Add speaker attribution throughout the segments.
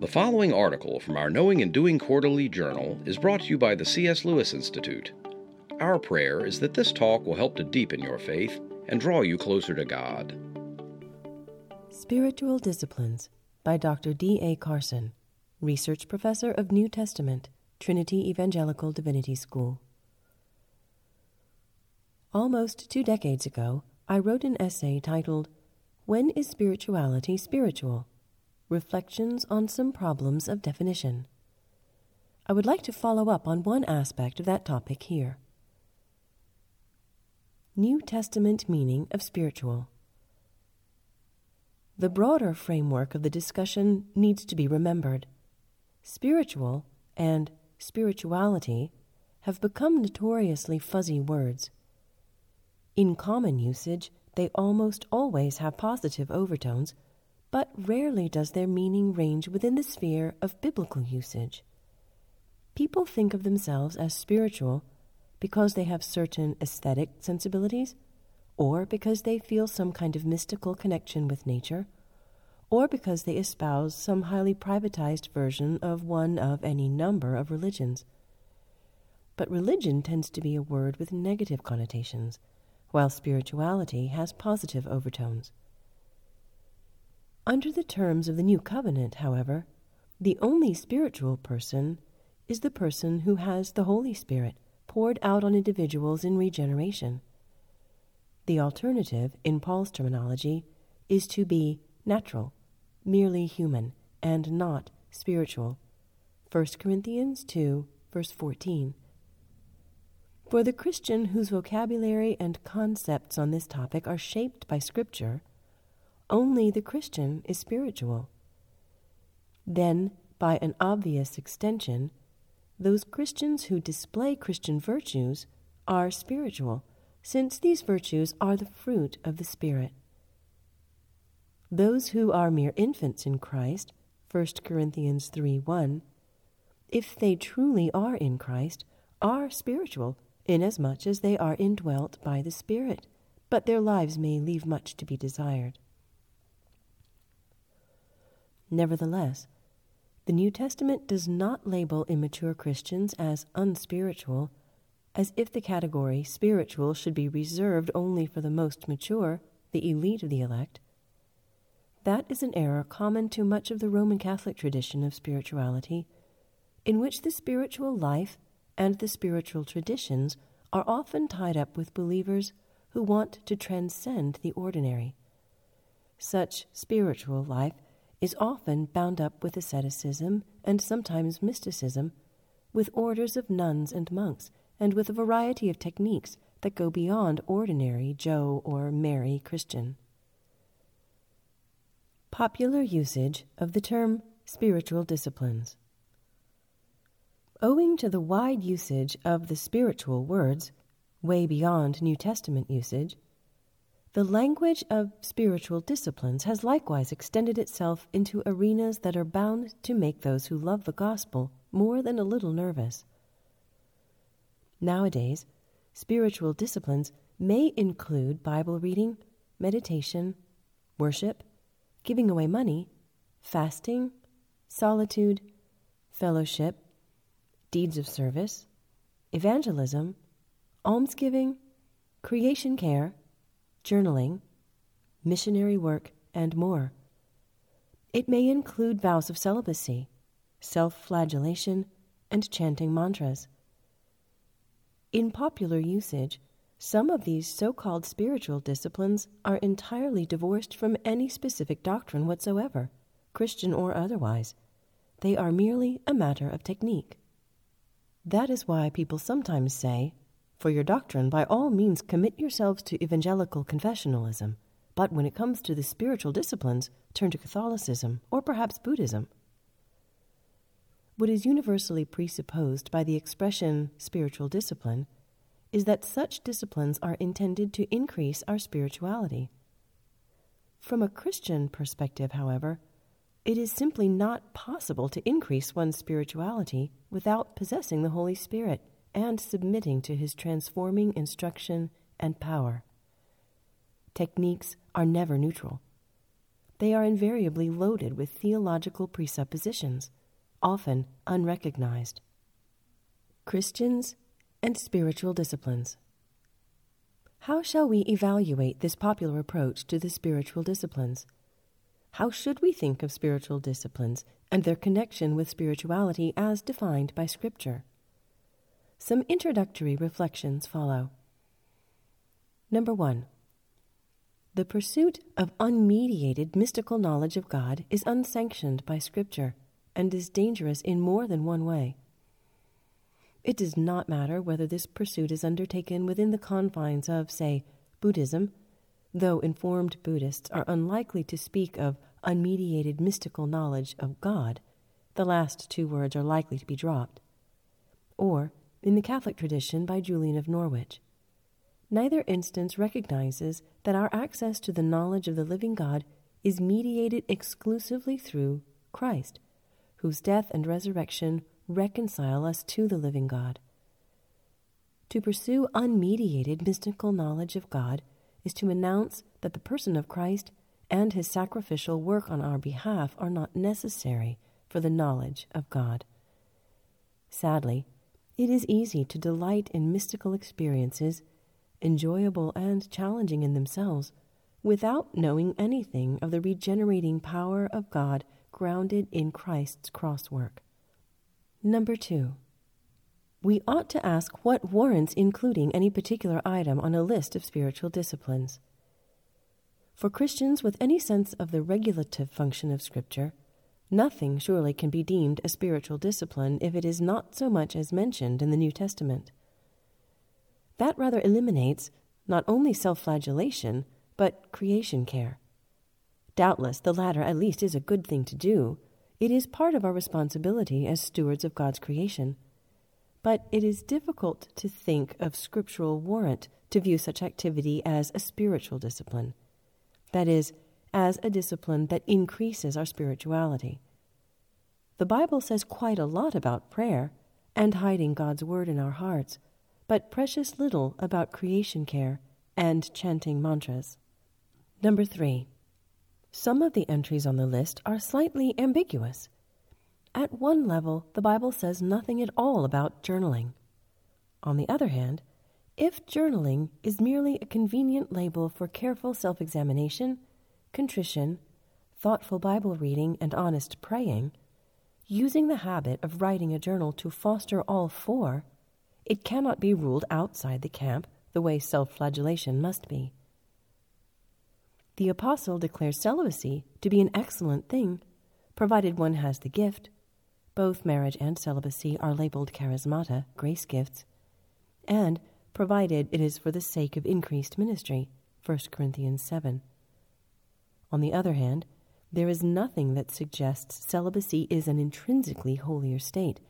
Speaker 1: The following article from our Knowing and Doing Quarterly Journal is brought to you by the C.S. Lewis Institute. Our prayer is that this talk will help to deepen your faith and draw you closer to God.
Speaker 2: Spiritual Disciplines by Dr. D. A. Carson, Research Professor of New Testament, Trinity Evangelical Divinity School. Almost two decades ago, I wrote an essay titled, When is Spirituality Spiritual? Reflections on Some Problems of Definition. I would like to follow up on one aspect of that topic here. New Testament meaning of spiritual. The broader framework of the discussion needs to be remembered. Spiritual and spirituality have become notoriously fuzzy words. In common usage, they almost always have positive overtones but rarely does their meaning range within the sphere of biblical usage. People think of themselves as spiritual because they have certain aesthetic sensibilities, or because they feel some kind of mystical connection with nature, or because they espouse some highly privatized version of one of any number of religions. But religion tends to be a word with negative connotations, while spirituality has positive overtones. Under the terms of the New Covenant, however, the only spiritual person is the person who has the Holy Spirit poured out on individuals in regeneration. The alternative, in Paul's terminology, is to be natural, merely human, and not spiritual. 1 Corinthians 2, verse 14. For the Christian whose vocabulary and concepts on this topic are shaped by Scripture, only the Christian is spiritual. Then, by an obvious extension, those Christians who display Christian virtues are spiritual, since these virtues are the fruit of the Spirit. Those who are mere infants in Christ, 1 Corinthians 3 1, if they truly are in Christ, are spiritual, inasmuch as they are indwelt by the Spirit, but their lives may leave much to be desired. Nevertheless, the New Testament does not label immature Christians as unspiritual, as if the category spiritual should be reserved only for the most mature, the elite of the elect. That is an error common to much of the Roman Catholic tradition of spirituality, in which the spiritual life and the spiritual traditions are often tied up with believers who want to transcend the ordinary. Such spiritual life is often bound up with asceticism and sometimes mysticism, with orders of nuns and monks, and with a variety of techniques that go beyond ordinary Joe or Mary Christian. Popular usage of the term spiritual disciplines. Owing to the wide usage of the spiritual words, way beyond New Testament usage, the language of spiritual disciplines has likewise extended itself into arenas that are bound to make those who love the gospel more than a little nervous. Nowadays, spiritual disciplines may include Bible reading, meditation, worship, giving away money, fasting, solitude, fellowship, deeds of service, evangelism, almsgiving, creation care, journaling, missionary work, and more. It may include vows of celibacy, self flagellation, and chanting mantras. In popular usage, some of these so called spiritual disciplines are entirely divorced from any specific doctrine whatsoever, Christian or otherwise. They are merely a matter of technique. That is why people sometimes say, for your doctrine, by all means commit yourselves to evangelical confessionalism, but when it comes to the spiritual disciplines, turn to Catholicism or perhaps Buddhism. What is universally presupposed by the expression spiritual discipline is that such disciplines are intended to increase our spirituality. From a Christian perspective, however, it is simply not possible to increase one's spirituality without possessing the Holy Spirit and submitting to his transforming instruction and power. Techniques are never neutral. they are invariably loaded with theological presuppositions, often unrecognized. Christians and spiritual disciplines. How shall we evaluate this popular approach to the spiritual disciplines? How should we think of spiritual disciplines and their connection with spirituality as defined by Scripture? Some introductory reflections follow. Number one, the pursuit of unmediated mystical knowledge of God is unsanctioned by Scripture and is dangerous in more than one way. It does not matter whether this pursuit is undertaken within the confines of, say, Buddhism, though informed Buddhists are unlikely to speak of unmediated mystical knowledge of God, the last two words are likely to be dropped, or in the Catholic tradition by Julian of Norwich. Neither instance recognizes that our access to the knowledge of the living God is mediated exclusively through Christ, whose death and resurrection reconcile us to the living God. To pursue unmediated mystical knowledge of God is to announce that the person of Christ and his sacrificial work on our behalf are not necessary for the knowledge of God. Sadly, it is easy to delight in mystical experiences, enjoyable and challenging in themselves, without knowing anything of the regenerating power of God grounded in Christ's cross work. Number two, we ought to ask what warrants including any particular item on a list of spiritual disciplines. For Christians with any sense of the regulative function of Scripture, nothing surely can be deemed a spiritual discipline if it is not so much as mentioned in the New Testament. That rather eliminates not only self flagellation, but creation care. Doubtless, the latter at least is a good thing to do. It is part of our responsibility as stewards of God's creation. But it is difficult to think of scriptural warrant to view such activity as a spiritual discipline that is, as a discipline that increases our spirituality. The Bible says quite a lot about prayer and hiding God's Word in our hearts, but precious little about creation care and chanting mantras. Number three, some of the entries on the list are slightly ambiguous. At one level, the Bible says nothing at all about journaling. On the other hand, if journaling is merely a convenient label for careful self examination, contrition, thoughtful Bible reading, and honest praying, using the habit of writing a journal to foster all four, it cannot be ruled outside the camp the way self flagellation must be. The Apostle declares celibacy to be an excellent thing, provided one has the gift. Both marriage and celibacy are labeled charismata, grace gifts, and provided it is for the sake of increased ministry. 1 Corinthians 7. On the other hand, there is nothing that suggests celibacy is an intrinsically holier state,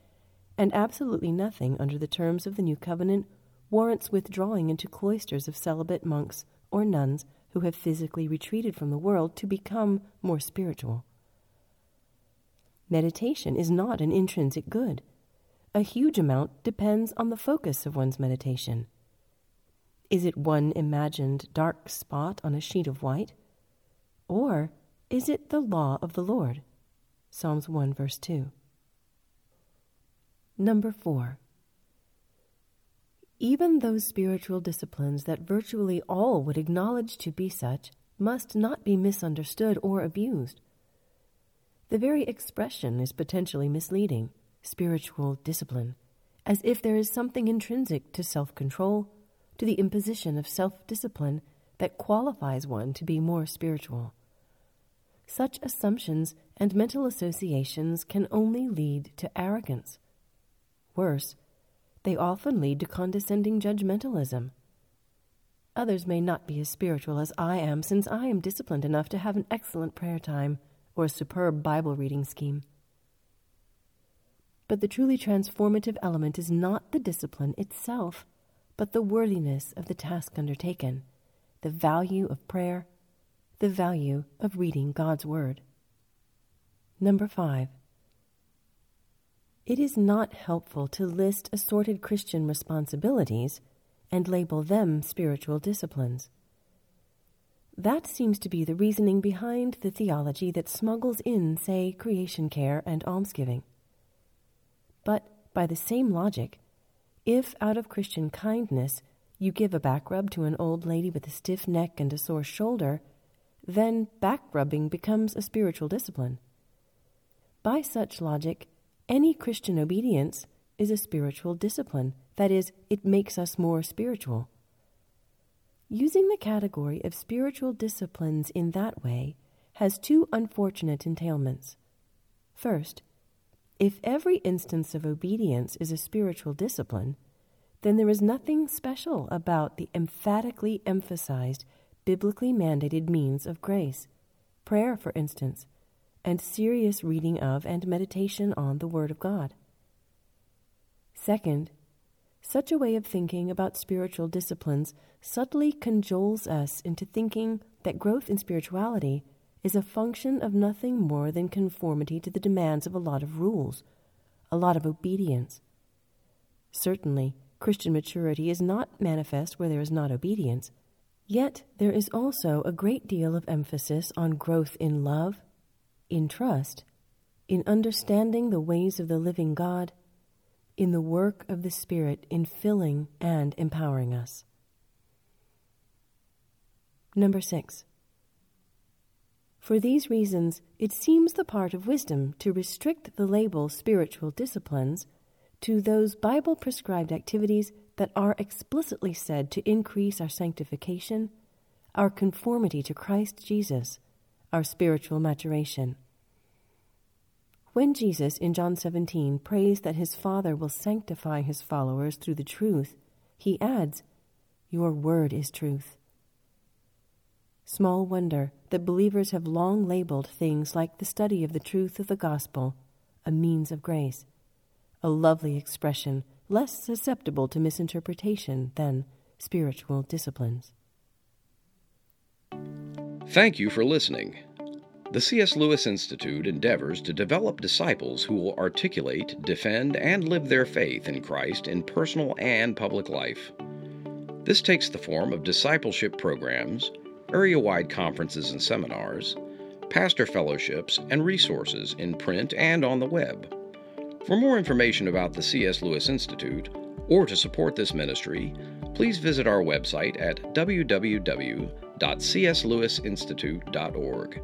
Speaker 2: and absolutely nothing under the terms of the New Covenant warrants withdrawing into cloisters of celibate monks or nuns who have physically retreated from the world to become more spiritual. Meditation is not an intrinsic good a huge amount depends on the focus of one's meditation. Is it one imagined dark spot on a sheet of white? Or is it the law of the Lord? Psalms 1, verse 2. Number 4. Even those spiritual disciplines that virtually all would acknowledge to be such must not be misunderstood or abused. The very expression is potentially misleading spiritual discipline, as if there is something intrinsic to self control, to the imposition of self discipline that qualifies one to be more spiritual. Such assumptions and mental associations can only lead to arrogance. Worse, they often lead to condescending judgmentalism. Others may not be as spiritual as I am, since I am disciplined enough to have an excellent prayer time or a superb Bible reading scheme. But the truly transformative element is not the discipline itself, but the worthiness of the task undertaken, the value of prayer, the value of reading God's Word. Number five, it is not helpful to list assorted Christian responsibilities and label them spiritual disciplines. that seems to be the reasoning behind the theology that smuggles in, say, creation care and almsgiving. But by the same logic, if out of Christian kindness you give a back rub to an old lady with a stiff neck and a sore shoulder, then back rubbing becomes a spiritual discipline. By such logic, any Christian obedience is a spiritual discipline. That is, it makes us more spiritual. Using the category of spiritual disciplines in that way has two unfortunate entailments. First, if every instance of obedience is a spiritual discipline, then there is nothing special about the emphatically emphasized, biblically mandated means of grace, prayer, for instance, and serious reading of and meditation on the Word of God. Second, such a way of thinking about spiritual disciplines subtly cajoles us into thinking that growth in spirituality is a function of nothing more than conformity to the demands of a lot of rules, a lot of obedience. Certainly, Christian maturity is not manifest where there is not obedience, yet there is also a great deal of emphasis on growth in love, in trust, in understanding the ways of the living God, in the work of the Spirit in filling and empowering us. Number six. For these reasons, it seems the part of wisdom to restrict the label spiritual disciplines to those Bible prescribed activities that are explicitly said to increase our sanctification, our conformity to Christ Jesus, our spiritual maturation. When Jesus in John 17 prays that his Father will sanctify his followers through the truth, he adds, Your word is truth. Small wonder that believers have long labeled things like the study of the truth of the gospel a means of grace, a lovely expression less susceptible to misinterpretation than spiritual disciplines.
Speaker 1: Thank you for listening. The C.S. Lewis Institute endeavors to develop disciples who will articulate, defend, and live their faith in Christ in personal and public life. This takes the form of discipleship programs, area wide conferences and seminars, pastor fellowships, and resources in print and on the web. For more information about the C.S. Lewis Institute, or to support this ministry, please visit our website at www.cslewisinstitute.org.